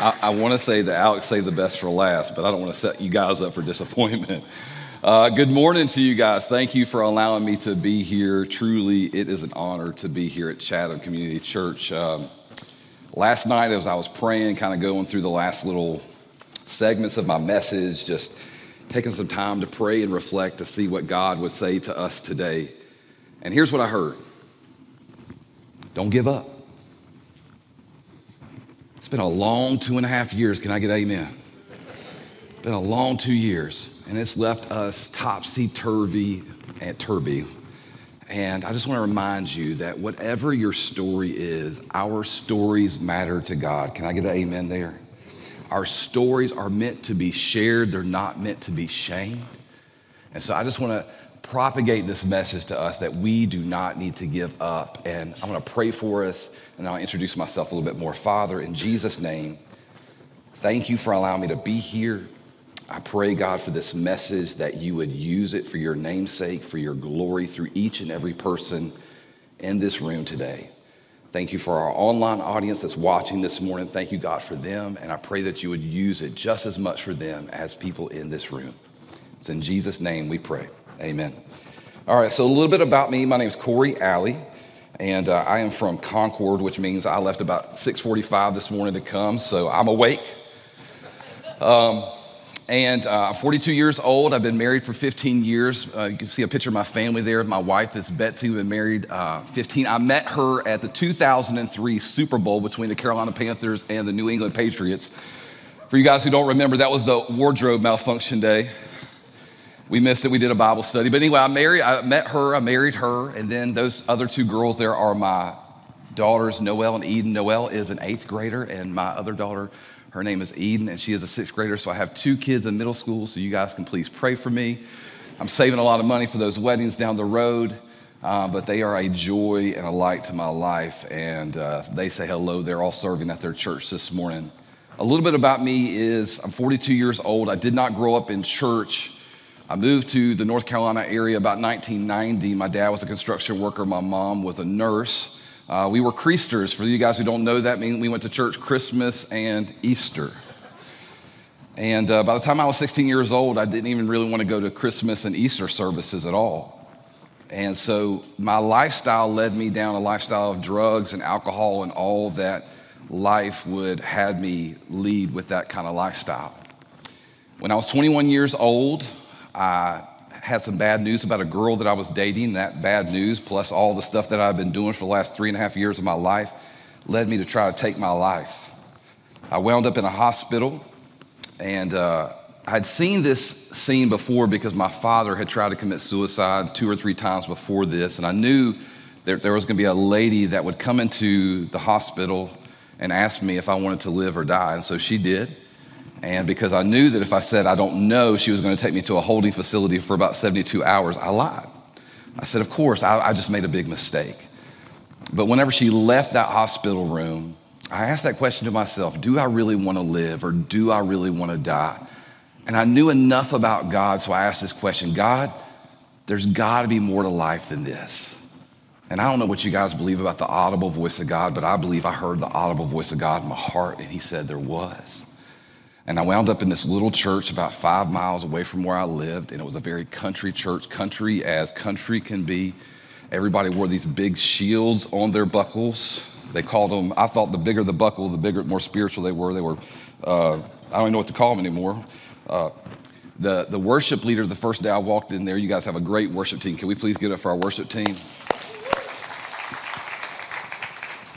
I, I want to say that Alex saved the best for last, but I don't want to set you guys up for disappointment. Uh, good morning to you guys. Thank you for allowing me to be here. Truly, it is an honor to be here at Chatham Community Church. Um, last night, as I was praying, kind of going through the last little segments of my message, just taking some time to pray and reflect to see what God would say to us today. And here's what I heard Don't give up been a long two and a half years. Can I get amen? It's Been a long two years, and it's left us topsy turvy and turby. And I just want to remind you that whatever your story is, our stories matter to God. Can I get an amen there? Our stories are meant to be shared, they're not meant to be shamed. And so I just want to propagate this message to us that we do not need to give up. And I'm going to pray for us, and I'll introduce myself a little bit more. Father, in Jesus' name, thank you for allowing me to be here. I pray, God, for this message that you would use it for your namesake, for your glory through each and every person in this room today. Thank you for our online audience that's watching this morning. Thank you, God, for them. And I pray that you would use it just as much for them as people in this room. It's in Jesus' name we pray. Amen. All right, so a little bit about me. My name is Corey Alley, and uh, I am from Concord, which means I left about 6:45 this morning to come, so I'm awake. Um, and uh, I'm 42 years old. I've been married for 15 years. Uh, you can see a picture of my family there. My wife is Betsy. We've been married uh, 15. I met her at the 2003 Super Bowl between the Carolina Panthers and the New England Patriots. For you guys who don't remember, that was the wardrobe malfunction day we missed it. We did a Bible study. But anyway, I married, I met her, I married her, and then those other two girls there are my daughters, Noelle and Eden. Noelle is an eighth grader, and my other daughter, her name is Eden, and she is a sixth grader. So I have two kids in middle school, so you guys can please pray for me. I'm saving a lot of money for those weddings down the road. Uh, but they are a joy and a light to my life. And uh, they say hello. They're all serving at their church this morning. A little bit about me is I'm 42 years old. I did not grow up in church. I moved to the North Carolina area about 1990. My dad was a construction worker, my mom was a nurse. Uh, we were Creasters. For you guys who don't know that, means we went to church Christmas and Easter. And uh, by the time I was 16 years old, I didn't even really want to go to Christmas and Easter services at all. And so my lifestyle led me down a lifestyle of drugs and alcohol and all that life would have me lead with that kind of lifestyle. When I was 21 years old, I had some bad news about a girl that I was dating. That bad news, plus all the stuff that I've been doing for the last three and a half years of my life, led me to try to take my life. I wound up in a hospital, and uh, I'd seen this scene before because my father had tried to commit suicide two or three times before this, and I knew that there was going to be a lady that would come into the hospital and ask me if I wanted to live or die, and so she did. And because I knew that if I said I don't know, she was going to take me to a holding facility for about 72 hours, I lied. I said, Of course, I, I, just made a big mistake. But whenever she left that hospital room, I asked that question to myself Do I really want to live or do I really want to die? And I knew enough about God, so I asked this question God, there's got to be more to life than this. And I don't know what you guys believe about the audible voice of God, but I believe I heard the audible voice of God in my heart, and He said there was. And I wound up in this little church about five miles away from where I lived. And it was a very country church, country as country can be. Everybody wore these big shields on their buckles. They called them, I thought the bigger the buckle, the bigger, more spiritual they were. They were, uh, I don't even know what to call them anymore. Uh, the, the worship leader, the first day I walked in there, you guys have a great worship team. Can we please get up for our worship team?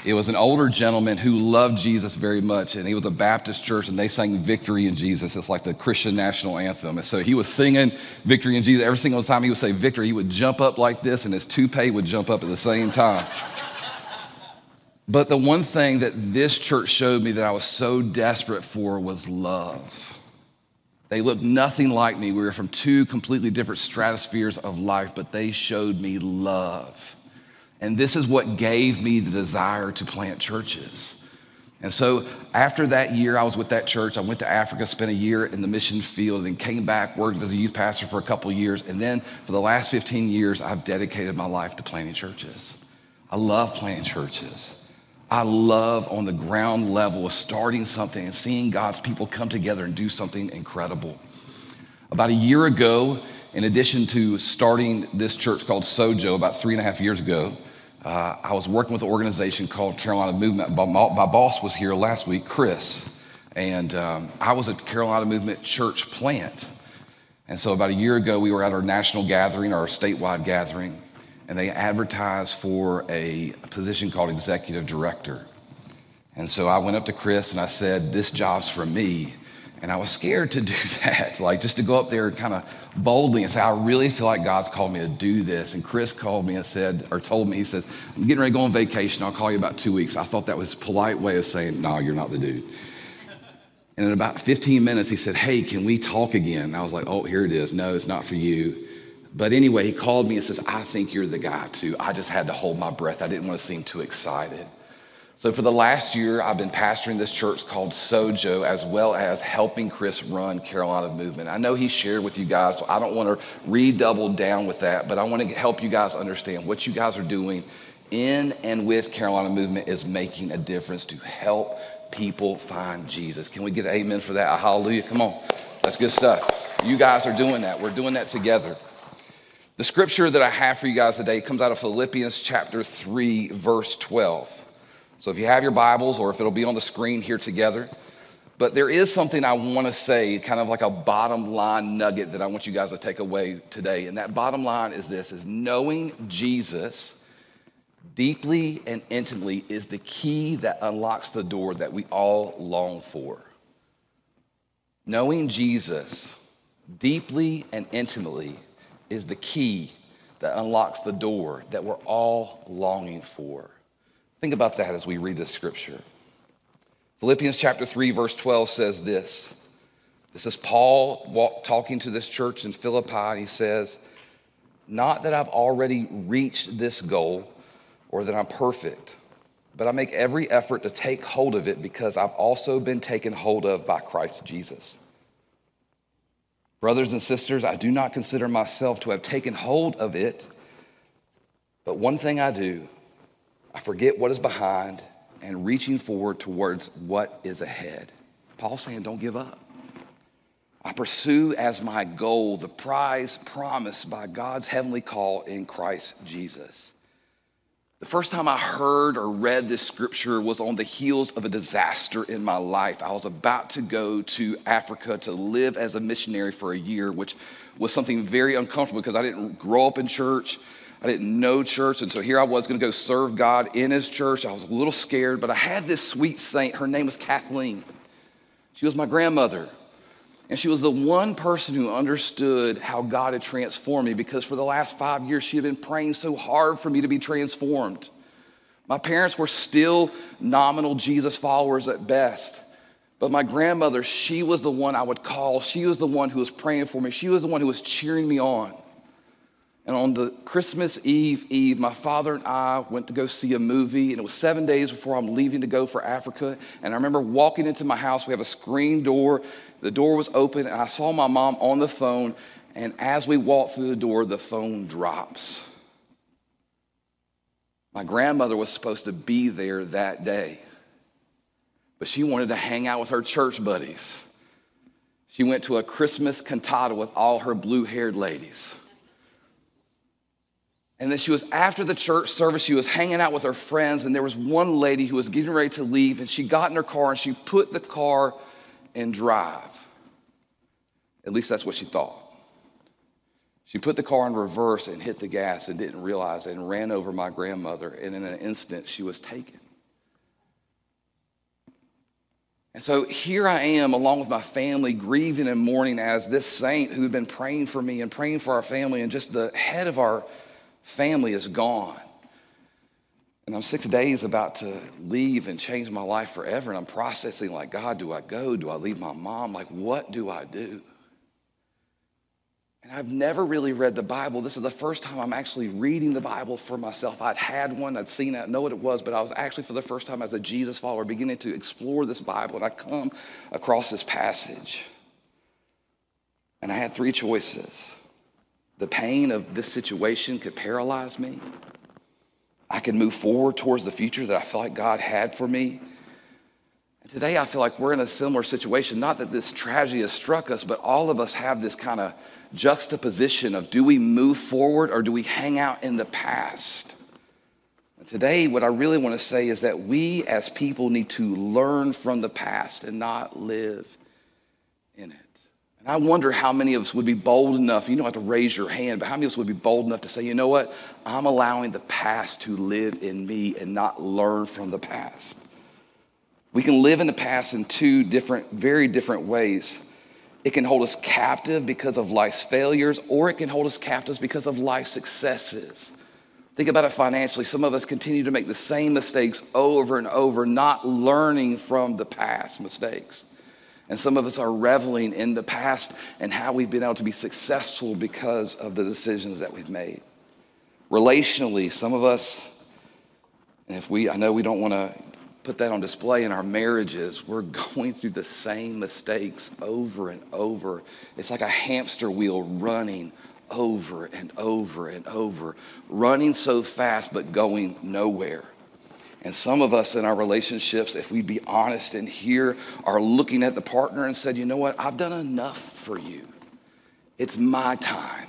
It was an older gentleman who loved Jesus very much, and he was a Baptist church, and they sang Victory in Jesus. It's like the Christian national anthem. And so he was singing Victory in Jesus. Every single time he would say victory, he would jump up like this, and his toupee would jump up at the same time. but the one thing that this church showed me that I was so desperate for was love. They looked nothing like me. We were from two completely different stratospheres of life, but they showed me love. And this is what gave me the desire to plant churches. And so after that year, I was with that church. I went to Africa, spent a year in the mission field, and then came back, worked as a youth pastor for a couple years. And then for the last 15 years, I've dedicated my life to planting churches. I love planting churches. I love on the ground level of starting something and seeing God's people come together and do something incredible. About a year ago, in addition to starting this church called Sojo about three and a half years ago, uh, I was working with an organization called Carolina Movement. My, my boss was here last week, Chris, and um, I was at Carolina Movement church plant. And so about a year ago, we were at our national gathering, our statewide gathering, and they advertised for a position called executive director. And so I went up to Chris and I said, This job's for me. And I was scared to do that, like just to go up there kind of boldly and say, I really feel like God's called me to do this. And Chris called me and said, or told me, he said, I'm getting ready to go on vacation. I'll call you about two weeks. I thought that was a polite way of saying, No, you're not the dude. And in about 15 minutes, he said, Hey, can we talk again? And I was like, Oh, here it is. No, it's not for you. But anyway, he called me and says, I think you're the guy too. I just had to hold my breath. I didn't want to seem too excited. So, for the last year, I've been pastoring this church called Sojo, as well as helping Chris run Carolina Movement. I know he shared with you guys, so I don't want to redouble down with that, but I want to help you guys understand what you guys are doing in and with Carolina Movement is making a difference to help people find Jesus. Can we get an amen for that? A hallelujah. Come on. That's good stuff. You guys are doing that. We're doing that together. The scripture that I have for you guys today comes out of Philippians chapter 3, verse 12. So if you have your Bibles or if it'll be on the screen here together, but there is something I want to say, kind of like a bottom line nugget that I want you guys to take away today. And that bottom line is this is knowing Jesus deeply and intimately is the key that unlocks the door that we all long for. Knowing Jesus deeply and intimately is the key that unlocks the door that we're all longing for. Think about that as we read this scripture. Philippians chapter 3, verse 12 says this. This is Paul walk, talking to this church in Philippi, and he says, Not that I've already reached this goal or that I'm perfect, but I make every effort to take hold of it because I've also been taken hold of by Christ Jesus. Brothers and sisters, I do not consider myself to have taken hold of it, but one thing I do, I forget what is behind and reaching forward towards what is ahead. Paul's saying, don't give up. I pursue as my goal the prize promised by God's heavenly call in Christ Jesus. The first time I heard or read this scripture was on the heels of a disaster in my life. I was about to go to Africa to live as a missionary for a year, which was something very uncomfortable because I didn't grow up in church. I didn't know church. And so here I was going to go serve God in his church. I was a little scared, but I had this sweet saint. Her name was Kathleen. She was my grandmother. And she was the one person who understood how God had transformed me because for the last five years, she had been praying so hard for me to be transformed. My parents were still nominal Jesus followers at best. But my grandmother, she was the one I would call. She was the one who was praying for me. She was the one who was cheering me on. And on the Christmas Eve Eve, my father and I went to go see a movie, and it was seven days before I'm leaving to go for Africa. And I remember walking into my house. We have a screen door. The door was open, and I saw my mom on the phone. And as we walked through the door, the phone drops. My grandmother was supposed to be there that day, but she wanted to hang out with her church buddies. She went to a Christmas cantata with all her blue haired ladies. And then she was after the church service, she was hanging out with her friends, and there was one lady who was getting ready to leave, and she got in her car and she put the car in drive. At least that's what she thought. She put the car in reverse and hit the gas and didn't realize it and ran over my grandmother, and in an instant, she was taken. And so here I am, along with my family, grieving and mourning as this saint who had been praying for me and praying for our family, and just the head of our family is gone. And I'm six days about to leave and change my life forever. And I'm processing, like, God, do I go? Do I leave my mom? Like, what do I do? And I've never really read the Bible. This is the first time I'm actually reading the Bible for myself. I'd had one, I'd seen it, I know what it was, but I was actually, for the first time as a Jesus follower, beginning to explore this Bible. And I come across this passage. And I had three choices. The pain of this situation could paralyze me. I can move forward towards the future that I feel like God had for me. And today I feel like we're in a similar situation. Not that this tragedy has struck us, but all of us have this kind of juxtaposition of do we move forward or do we hang out in the past? And today, what I really want to say is that we as people need to learn from the past and not live. And I wonder how many of us would be bold enough, you don't have to raise your hand, but how many of us would be bold enough to say, you know what? I'm allowing the past to live in me and not learn from the past. We can live in the past in two different, very different ways. It can hold us captive because of life's failures, or it can hold us captive because of life's successes. Think about it financially. Some of us continue to make the same mistakes over and over, not learning from the past mistakes. And some of us are reveling in the past and how we've been able to be successful because of the decisions that we've made. Relationally, some of us, and if we, I know we don't want to put that on display in our marriages. We're going through the same mistakes over and over. It's like a hamster wheel running over and over and over, running so fast but going nowhere. And some of us in our relationships, if we'd be honest and here, are looking at the partner and said, you know what, I've done enough for you. It's my time.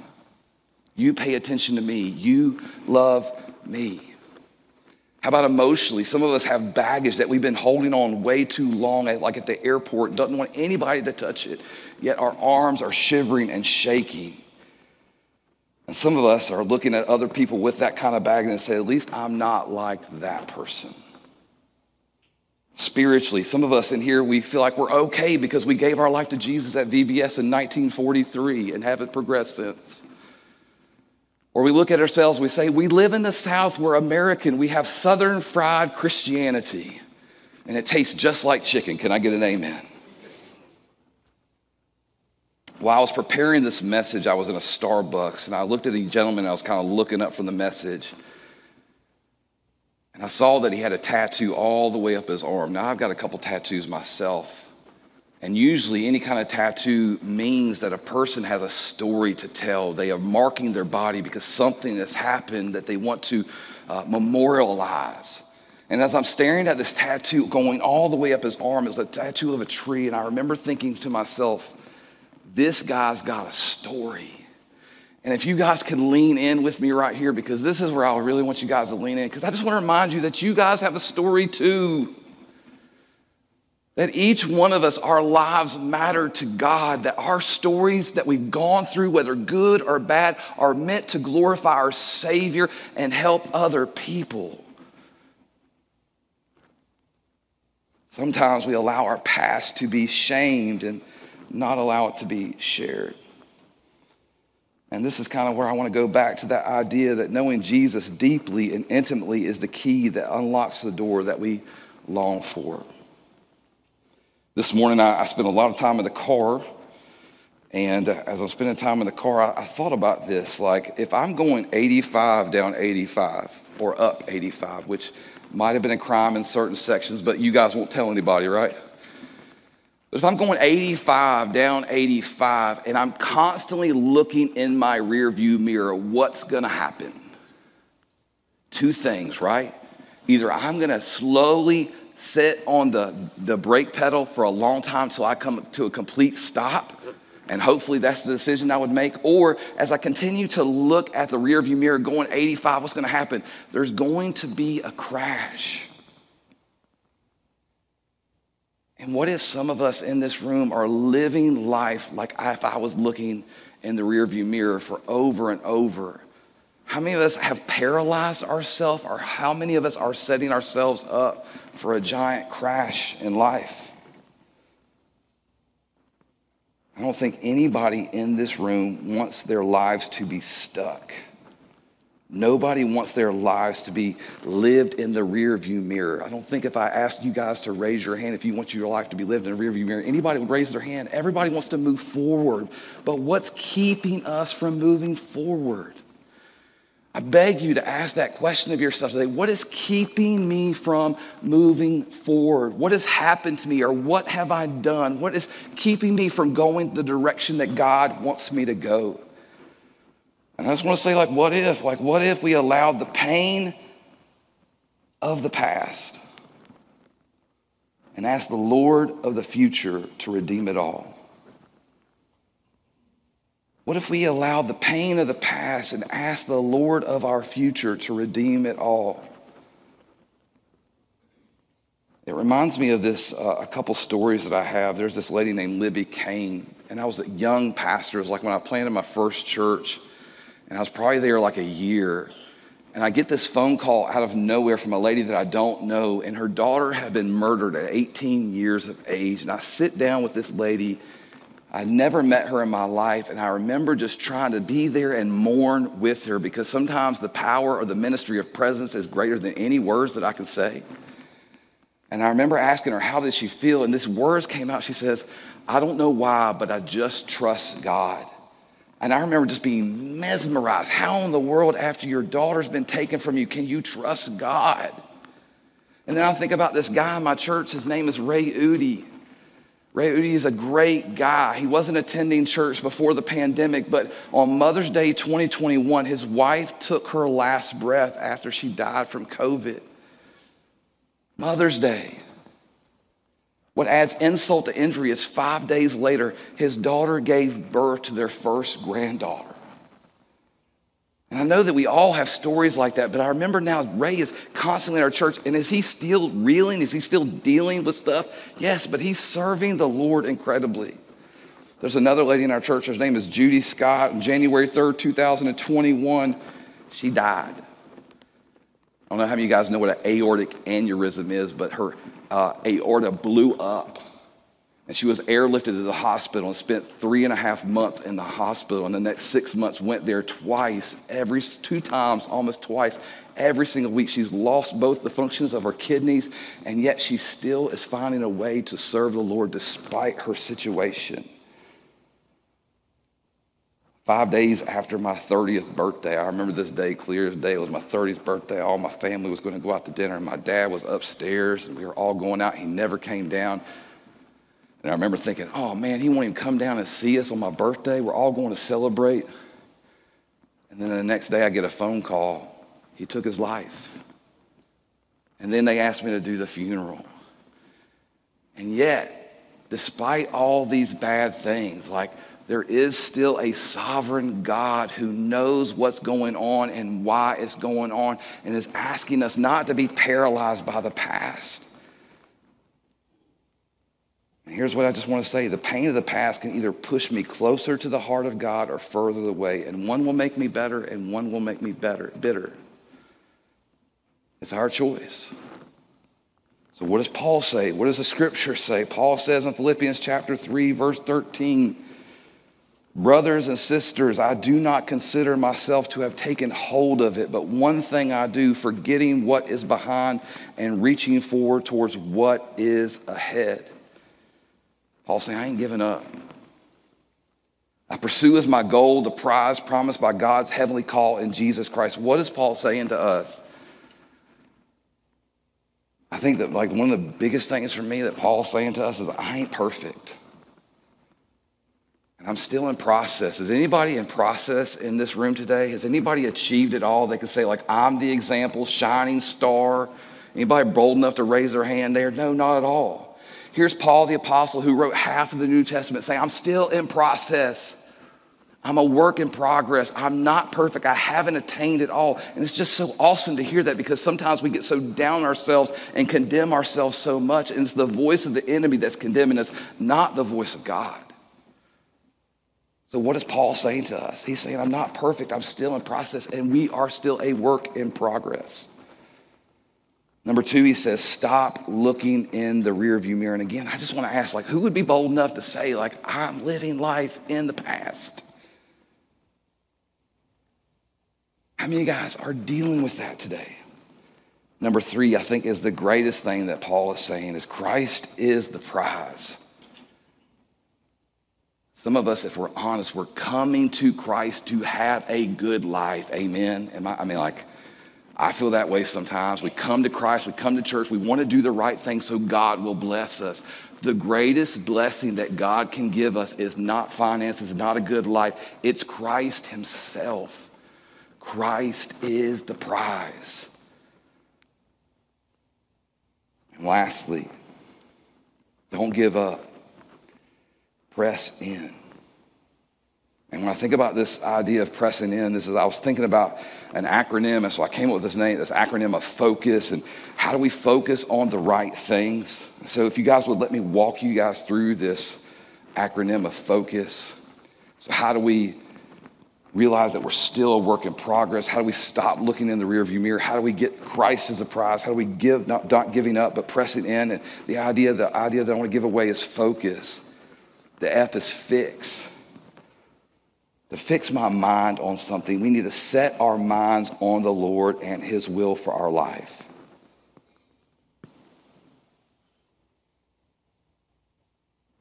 You pay attention to me. You love me. How about emotionally? Some of us have baggage that we've been holding on way too long, like at the airport, doesn't want anybody to touch it, yet our arms are shivering and shaking. And some of us are looking at other people with that kind of baggage and say, at least I'm not like that person. Spiritually, some of us in here, we feel like we're okay because we gave our life to Jesus at VBS in 1943 and haven't progressed since. Or we look at ourselves, we say, we live in the South, we're American, we have Southern fried Christianity, and it tastes just like chicken. Can I get an amen? While I was preparing this message, I was in a Starbucks and I looked at a gentleman, I was kind of looking up from the message. And I saw that he had a tattoo all the way up his arm. Now, I've got a couple tattoos myself. And usually, any kind of tattoo means that a person has a story to tell. They are marking their body because something has happened that they want to uh, memorialize. And as I'm staring at this tattoo going all the way up his arm, it's a tattoo of a tree. And I remember thinking to myself, this guy's got a story. And if you guys can lean in with me right here, because this is where I really want you guys to lean in, because I just want to remind you that you guys have a story too. That each one of us, our lives matter to God, that our stories that we've gone through, whether good or bad, are meant to glorify our Savior and help other people. Sometimes we allow our past to be shamed and not allow it to be shared. And this is kind of where I want to go back to that idea that knowing Jesus deeply and intimately is the key that unlocks the door that we long for. This morning, I, I spent a lot of time in the car. And uh, as I'm spending time in the car, I, I, thought about this. Like, if I'm going 85 down 85 or up 85, which might have been a crime in certain sections, but you guys won't tell anybody, right? But if I'm going 85 down 85 and I'm constantly looking in my rear view mirror, what's gonna happen? Two things, right? Either I'm gonna slowly sit on the, the brake pedal for a long time till I come to a complete stop. And hopefully that's the decision I would make. Or as I continue to look at the rearview mirror going 85, what's to happen? There's going to be a crash. And what if some of us in this room are living life like if I was looking in the rearview mirror for over and over? How many of us have paralyzed ourselves, or how many of us are setting ourselves up for a giant crash in life? I don't think anybody in this room wants their lives to be stuck. Nobody wants their lives to be lived in the rear view mirror. I don't think if I asked you guys to raise your hand if you want your life to be lived in a rear view mirror, anybody would raise their hand. Everybody wants to move forward. But what's keeping us from moving forward? I beg you to ask that question of yourself today. What is keeping me from moving forward? What has happened to me, or what have I done? What is keeping me from going the direction that God wants me to go? And I just want to say, like, what if? Like, what if we allowed the pain of the past and ask the Lord of the future to redeem it all? What if we allowed the pain of the past and asked the Lord of our future to redeem it all? It reminds me of this, uh, a couple stories that I have. There's this lady named Libby Kane, and I was a young pastor. It was like when I planted my first church, and I was probably there like a year. And I get this phone call out of nowhere from a lady that I don't know, and her daughter had been murdered at 18 years of age. And I sit down with this lady I never met her in my life, and I remember just trying to be there and mourn with her because sometimes the power or the ministry of presence is greater than any words that I can say. And I remember asking her, How did she feel? And this words came out. She says, I don't know why, but I just trust God. And I remember just being mesmerized. How in the world, after your daughter's been taken from you, can you trust God? And then I think about this guy in my church. His name is Ray Udi. Ray Udi is a great guy. He wasn't attending church before the pandemic, but on Mother's Day 2021, his wife took her last breath after she died from COVID. Mother's Day. What adds insult to injury is five days later, his daughter gave birth to their first granddaughter. And I know that we all have stories like that, but I remember now Ray is constantly in our church, and is he still reeling? Is he still dealing with stuff? Yes, but he's serving the Lord incredibly. There's another lady in our church, her name is Judy Scott. On January 3rd, 2021, she died. I don't know how many of you guys know what an aortic aneurysm is, but her uh, aorta blew up and she was airlifted to the hospital and spent three and a half months in the hospital. And the next six months went there twice, every two times, almost twice, every single week. She's lost both the functions of her kidneys, and yet she still is finding a way to serve the Lord despite her situation. Five days after my 30th birthday, I remember this day clear as day. It was my 30th birthday. All my family was going to go out to dinner. and My dad was upstairs, and we were all going out. He never came down. And I remember thinking, oh man, he won't even come down and see us on my birthday. We're all going to celebrate. And then the next day I get a phone call. He took his life. And then they asked me to do the funeral. And yet, despite all these bad things, like there is still a sovereign God who knows what's going on and why it's going on and is asking us not to be paralyzed by the past and here's what I just want to say the pain of the past can either push me closer to the heart of God or further away. And one will make me better and one will make me better, bitter. It's our choice. So, what does Paul say? What does the scripture say? Paul says in Philippians chapter 3, verse 13, Brothers and sisters, I do not consider myself to have taken hold of it, but one thing I do, forgetting what is behind and reaching forward towards what is ahead. Paul saying, I ain't giving up. I pursue as my goal the prize promised by God's heavenly call in Jesus Christ. What is Paul saying to us? I think that like one of the biggest things for me that Paul's saying to us is I ain't perfect. And I'm still in process. Is anybody in process in this room today? Has anybody achieved it all? They can say, like, I'm the example, shining star. Anybody bold enough to raise their hand there? No, not at all. Here's Paul the Apostle who wrote half of the New Testament saying, I'm still in process. I'm a work in progress. I'm not perfect. I haven't attained it all. And it's just so awesome to hear that because sometimes we get so down ourselves and condemn ourselves so much. And it's the voice of the enemy that's condemning us, not the voice of God. So, what is Paul saying to us? He's saying, I'm not perfect. I'm still in process, and we are still a work in progress. Number two, he says, stop looking in the rearview mirror. And again, I just want to ask, like, who would be bold enough to say, like, I'm living life in the past? How many guys are dealing with that today? Number three, I think, is the greatest thing that Paul is saying is Christ is the prize. Some of us, if we're honest, we're coming to Christ to have a good life. Amen. Am I, I mean, like, I feel that way sometimes. We come to Christ, we come to church, we want to do the right thing so God will bless us. The greatest blessing that God can give us is not finances, not a good life, it's Christ Himself. Christ is the prize. And lastly, don't give up. Press in. And when I think about this idea of pressing in, this is I was thinking about an acronym, and so I came up with this name, this acronym of focus, and how do we focus on the right things? So if you guys would let me walk you guys through this acronym of focus. So how do we realize that we're still a work in progress? How do we stop looking in the rearview mirror? How do we get Christ as a prize? How do we give not, not giving up but pressing in? And the idea, the idea that I want to give away is focus. The F is fix to fix my mind on something, we need to set our minds on the Lord and His will for our life.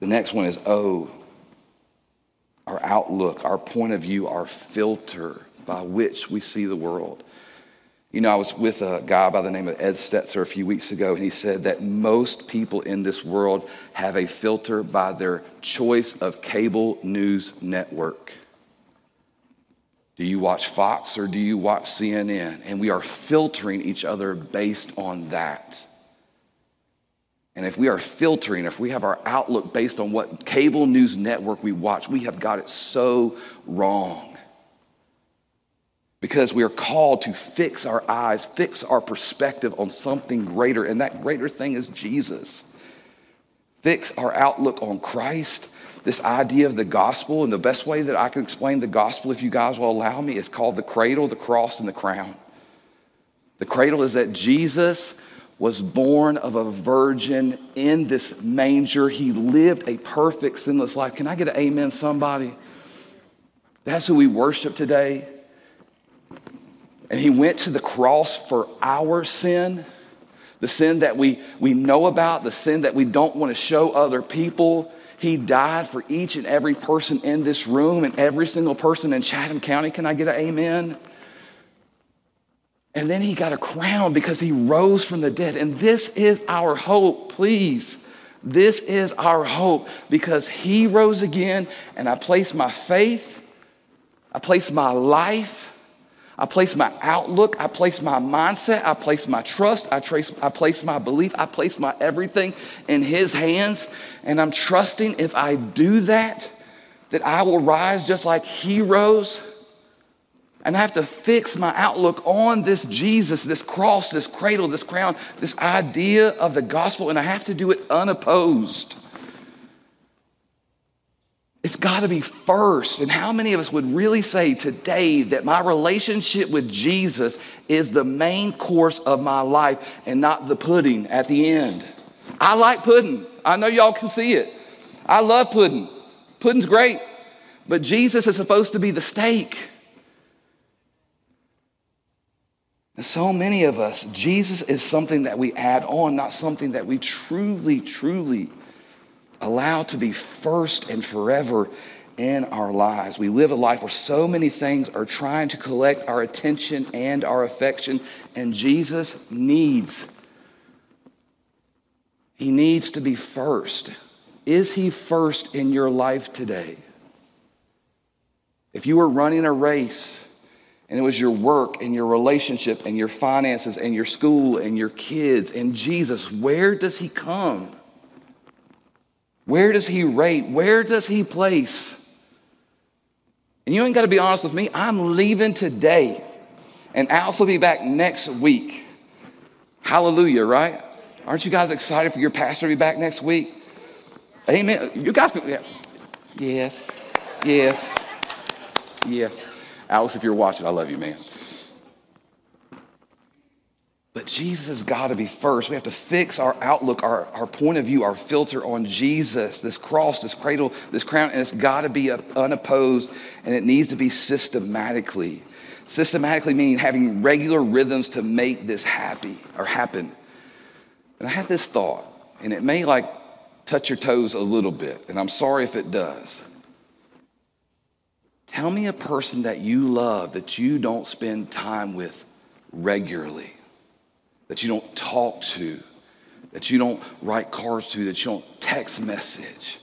The next one is O, our outlook, our point of view, our filter by which we see the world. You know, I was with a guy by the name of Ed Stetzer a few weeks ago, and he said that most people in this world have a filter by their choice of cable news network. Do you watch Fox or do you watch CNN? And we are filtering each other based on that. And if we are filtering, if we have our outlook based on what cable news network we watch, we have got it so wrong. Because we are called to fix our eyes, fix our perspective on something greater, and that greater thing is Jesus. Fix our outlook on Christ this idea of the gospel, and the best way that I can explain the gospel, if you guys will allow me, is called the cradle, the cross, and the crown. The cradle is that Jesus was born of a virgin in this manger. He lived a perfect, sinless life. Can I get an amen, somebody? That's who we worship today. And he went to the cross for our sin, the sin that we, we know about, the sin that we don't want to show other people. He died for each and every person in this room and every single person in Chatham County. Can I get an amen? And then he got a crown because he rose from the dead. And this is our hope, please. This is our hope because he rose again, and I place my faith, I place my life I place my outlook, I place my mindset, I place my trust, I, trace, I place my belief, I place my everything in His hands. And I'm trusting if I do that, that I will rise just like He rose. And I have to fix my outlook on this Jesus, this cross, this cradle, this crown, this idea of the gospel, and I have to do it unopposed. It's got to be first. And how many of us would really say today that my relationship with Jesus is the main course of my life and not the pudding at the end? I like pudding. I know y'all can see it. I love pudding. Pudding's great. But Jesus is supposed to be the steak. And so many of us, Jesus is something that we add on, not something that we truly, truly allowed to be first and forever in our lives. We live a life where so many things are trying to collect our attention and our affection, and Jesus needs. He needs to be first. Is he first in your life today? If you were running a race and it was your work and your relationship and your finances and your school and your kids and Jesus, where does he come? Where does he rate? Where does he place? And you ain't got to be honest with me. I'm leaving today, and Alex will be back next week. Hallelujah, right? Aren't you guys excited for your pastor to be back next week? Amen. You guys can, yeah. Yes, yes, yes. Alex, if you're watching, I love you, man. But Jesus has got to be first. We have to fix our outlook, our, our point of view, our filter on Jesus, this cross, this cradle, this crown, and it's got to be unopposed and it needs to be systematically. Systematically meaning having regular rhythms to make this happy or happen. And I had this thought, and it may like touch your toes a little bit, and I'm sorry if it does. Tell me a person that you love that you don't spend time with regularly that you don't talk to, that you don't write cards to, that you don't text message.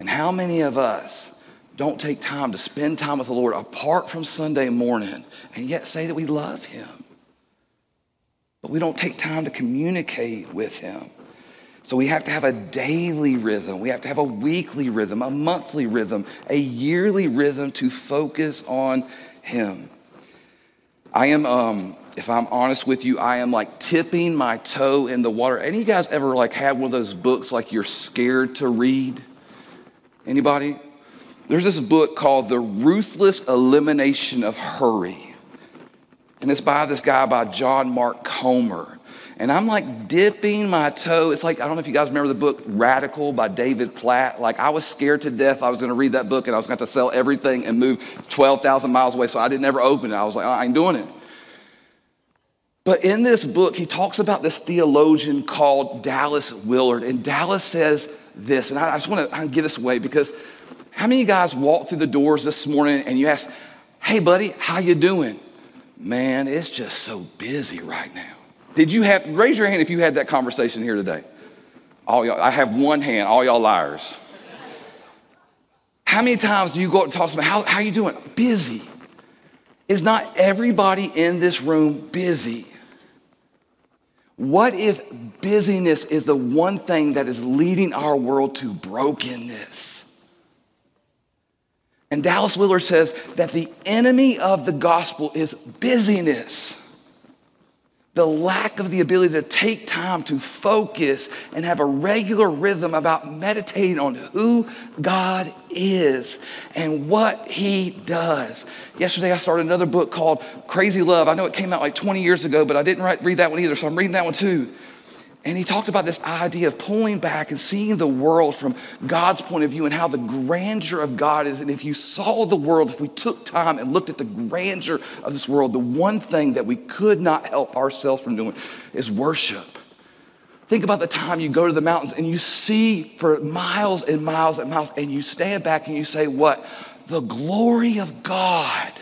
And how many of us don't take time to spend time with the Lord apart from Sunday morning and yet say that we love Him? but we don't take time to communicate with Him. So we have to have a daily rhythm, we have to have a weekly rhythm, a monthly rhythm, a yearly rhythm to focus on Him. I am, um, if I'm honest with you, I am like tipping my toe in the water. Any of you guys ever like have one of those books like you're scared to read? Anybody? There's this book called The Ruthless Elimination of Hurry. And it's by this guy by John Mark Comer. And I'm like dipping my toe. It's like, I don't know if you guys remember the book Radical by David Platt. Like, I was scared to death I was going to read that book and I was going to sell everything and move 12,000 miles away. So I didn't ever open it. I was like, I ain't doing it. But in this book, he talks about this theologian called Dallas Willard. And Dallas says this, and I just want to give this away because how many of you guys walked through the doors this morning and you asked, hey, buddy, how you doing? Man, it's just so busy right now. Did you have, raise your hand if you had that conversation here today. All y'all, I have one hand, all y'all liars. How many times do you go up and talk to somebody, how, how you doing? Busy. Is not everybody in this room busy? What if busyness is the one thing that is leading our world to brokenness? And Dallas Willard says that the enemy of the gospel is busyness. The lack of the ability to take time to focus and have a regular rhythm about meditating on who God is and what He does. Yesterday, I started another book called Crazy Love. I know it came out like 20 years ago, but I didn't write, read that one either, so I'm reading that one too. And he talked about this idea of pulling back and seeing the world from God's point of view and how the grandeur of God is. And if you saw the world, if we took time and looked at the grandeur of this world, the one thing that we could not help ourselves from doing is worship. Think about the time you go to the mountains and you see for miles and miles and miles, and you stand back and you say, What? The glory of God.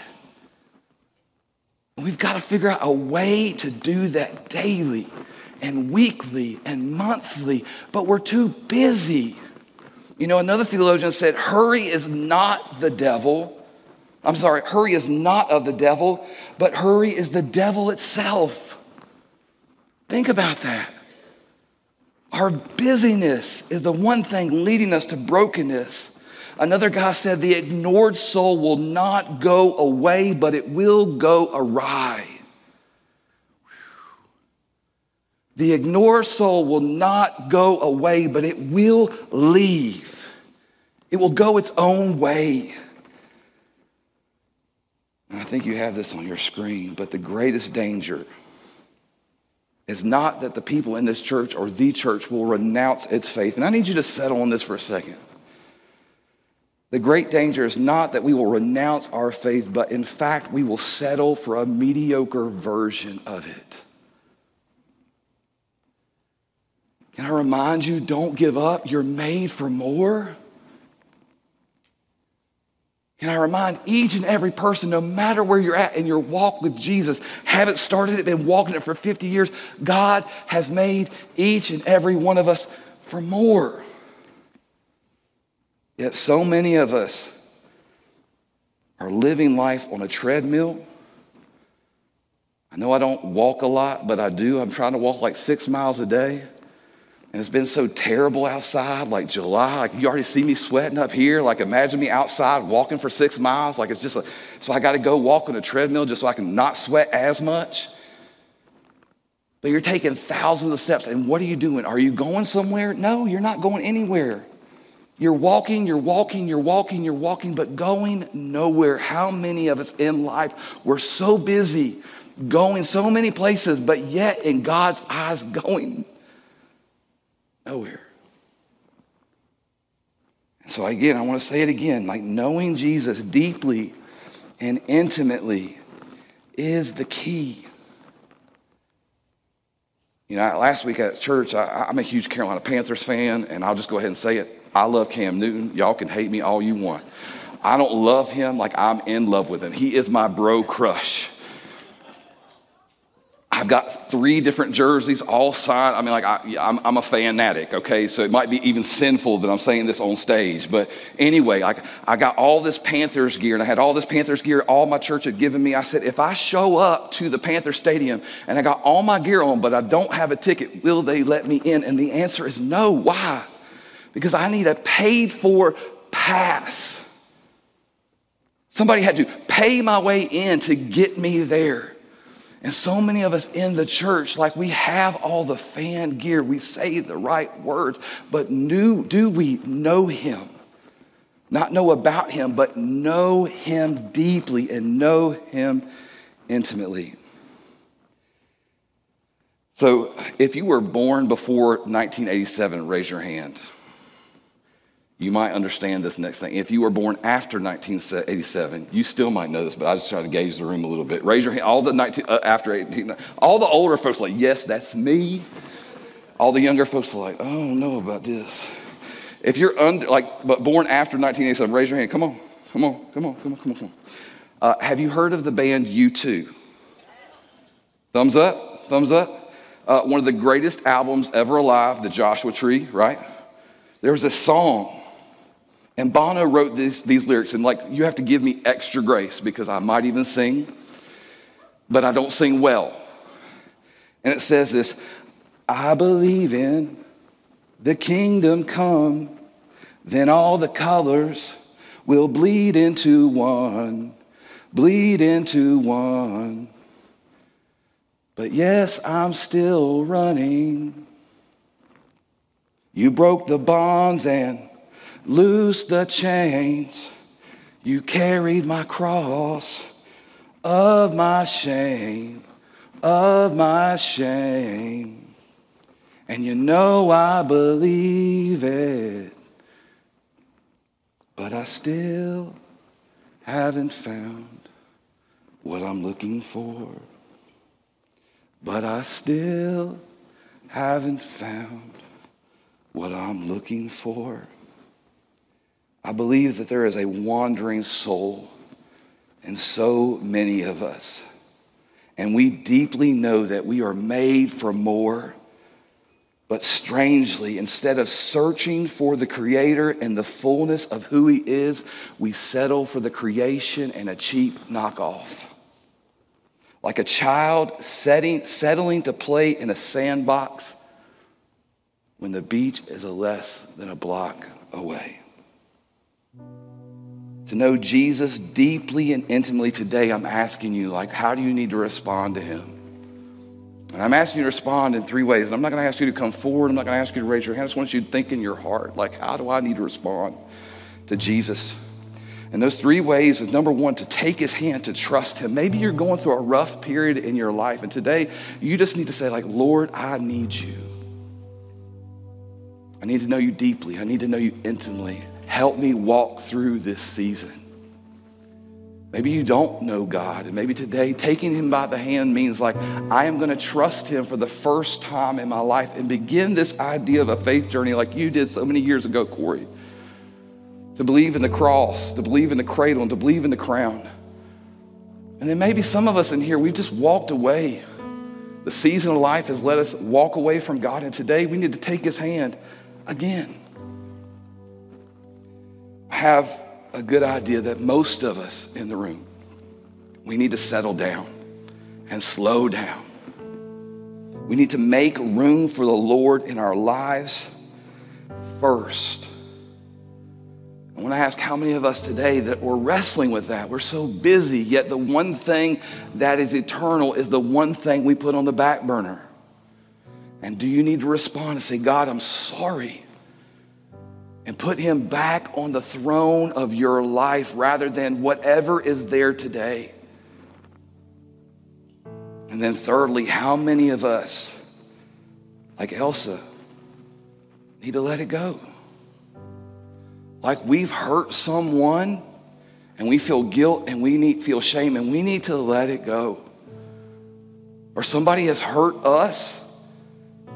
We've got to figure out a way to do that daily and weekly and monthly, but we're too busy. You know, another theologian said, hurry is not the devil. I'm sorry, hurry is not of the devil, but hurry is the devil itself. Think about that. Our busyness is the one thing leading us to brokenness. Another guy said, the ignored soul will not go away, but it will go awry. The ignored soul will not go away, but it will leave. It will go its own way. And I think you have this on your screen, but the greatest danger is not that the people in this church or the church will renounce its faith. And I need you to settle on this for a second. The great danger is not that we will renounce our faith, but in fact, we will settle for a mediocre version of it. Can I remind you, don't give up. You're made for more. Can I remind each and every person, no matter where you're at in your walk with Jesus, haven't started it, been walking it for 50 years, God has made each and every one of us for more. Yet so many of us are living life on a treadmill. I know I don't walk a lot, but I do. I'm trying to walk like six miles a day and it's been so terrible outside, like July. Like you already see me sweating up here. Like imagine me outside walking for six miles. Like it's just a, so I got to go walk on a treadmill just so I can not sweat as much. But you're taking thousands of steps, and what are you doing? Are you going somewhere? No, you're not going anywhere. You're walking, you're walking, you're walking, you're walking, but going nowhere. How many of us in life we're so busy going so many places, but yet in God's eyes going Nowhere. And so, again, I want to say it again like knowing Jesus deeply and intimately is the key. You know, last week at church, I, am a huge Carolina Panthers fan, and I'll just go ahead and say it. I love Cam Newton. Y'all can hate me all you want. I don't love him like I'm in love with him. He is my bro crush. I've got three different jerseys, all signed. I mean, like, I, am I'm a fanatic, okay? So it might be even sinful that I'm saying this on stage. But anyway, I, I got all this Panthers gear, and I had all this Panthers gear all my church had given me. I said, if I show up to the Panther Stadium and I got all my gear on, but I don't have a ticket, will they let me in? And the answer is no. Why? Because I need a paid for pass. Somebody had to pay my way in to get me there. And so many of us in the church, like we have all the fan gear, we say the right words, but do, do we know Him? Not know about Him, but know Him deeply and know Him intimately. So if you were born before 1987, raise your hand you might understand this next thing. If you were born after 1987, you still might know this, but I just try to gauge the room a little bit. Raise your hand. All the 19, uh, after 18, all the older folks are like, yes, that's me. All the younger folks are like, I don't know about this. If you're under, like, but born after 1987, raise your hand. Come on, come on, come on, come on, come on, come. Uh, have you heard of the band U2? Thumbs up, thumbs up. Uh, one of the greatest albums ever alive, The Joshua Tree, right? There was a song and Bono wrote this, these lyrics, and like, you have to give me extra grace because I might even sing, but I don't sing well. And it says this I believe in the kingdom come, then all the colors will bleed into one, bleed into one. But yes, I'm still running. You broke the bonds and Loose the chains. You carried my cross of my shame, of my shame. And you know I believe it, but I still haven't found what I'm looking for. But I still haven't found what I'm looking for. I believe that there is a wandering soul in so many of us. And we deeply know that we are made for more. But strangely, instead of searching for the Creator and the fullness of who He is, we settle for the creation and a cheap knockoff. Like a child setting, settling to play in a sandbox when the beach is a less than a block away to know Jesus deeply and intimately today, I'm asking you, like, how do you need to respond to him? And I'm asking you to respond in three ways. And I'm not going to ask you to come forward. I'm not going to ask you to raise your hand. I just want you to think in your heart, like, how do I need to respond to Jesus? And those three ways is number one, to take his hand, to trust him. Maybe you're going through a rough period in your life, and today you just need to say, like, Lord, I need you. I need to know you deeply. I need to know you intimately. Help me walk through this season. Maybe you don't know God, and maybe today taking Him by the hand means like, I am going to trust Him for the first time in my life and begin this idea of a faith journey like you did so many years ago, Corey. To believe in the cross, to believe in the cradle, and to believe in the crown. And then maybe some of us in here, we've just walked away. The season of life has let us walk away from God, and today we need to take His hand again have a good idea that most of us in the room, we need to settle down and slow down. We need to make room for the Lord in our lives first. I want to ask how many of us today that we're wrestling with that. We're so busy, yet the one thing that is eternal is the one thing we put on the back burner. And do you need to respond and say, God, I'm sorry? And put him back on the throne of your life rather than whatever is there today. And then, thirdly, how many of us, like Elsa, need to let it go? Like we've hurt someone and we feel guilt and we need feel shame and we need to let it go. Or somebody has hurt us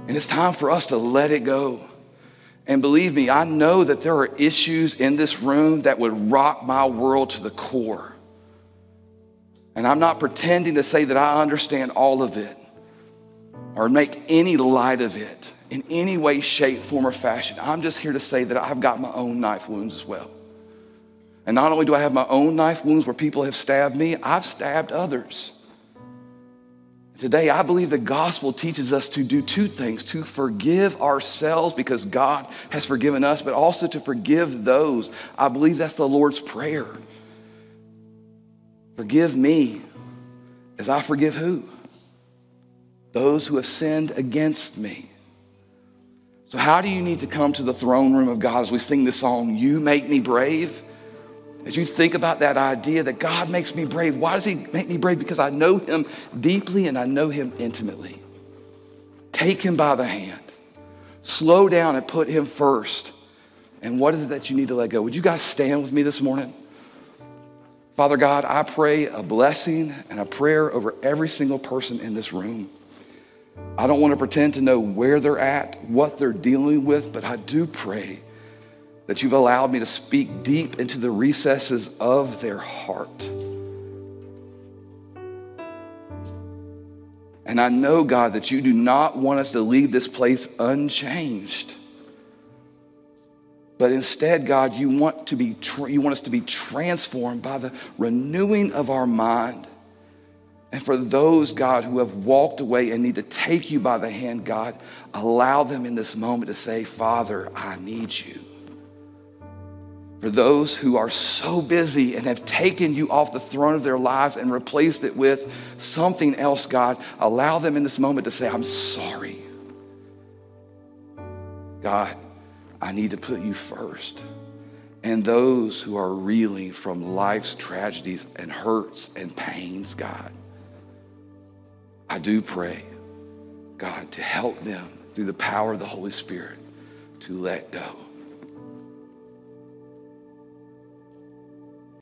and it's time for us to let it go. And believe me, I know that there are issues in this room that would rock my world to the core. And I'm not pretending to say that I understand all of it. or make any light of it in any way, shape, form, or fashion. I'm just here to say that I've got my own knife wounds as well. And not only do I have my own knife wounds where people have stabbed me, I've stabbed others. Today, I believe the gospel teaches us to do two things to forgive ourselves because God has forgiven us, but also to forgive those. I believe that's the Lord's prayer. Forgive me as I forgive who? Those who have sinned against me. So, how do you need to come to the throne room of God as we sing this song, You Make Me Brave? As you think about that idea that God makes me brave, why does He make me brave? Because I know Him deeply and I know Him intimately. Take Him by the hand, slow down and put Him first. And what is it that you need to let go? Would you guys stand with me this morning? Father God, I pray a blessing and a prayer over every single person in this room. I don't want to pretend to know where they're at, what they're dealing with, but I do pray that you've allowed me to speak deep into the recesses of their heart. And I know, God, that you do not want us to leave this place unchanged. But instead, God, you want, to be you want us to be transformed by the renewing of our mind. And for those, God, who have walked away and need to take you by the hand, God, allow them in this moment to say, Father, I need you for those who are so busy and have taken you off the throne of their lives and replaced it with something else, God, allow them in this moment to say, I'm sorry. God, I need to put you first. And those who are reeling from life's tragedies and hurts and pains, God, I do pray, God, to help them through the power of the Holy Spirit to let go.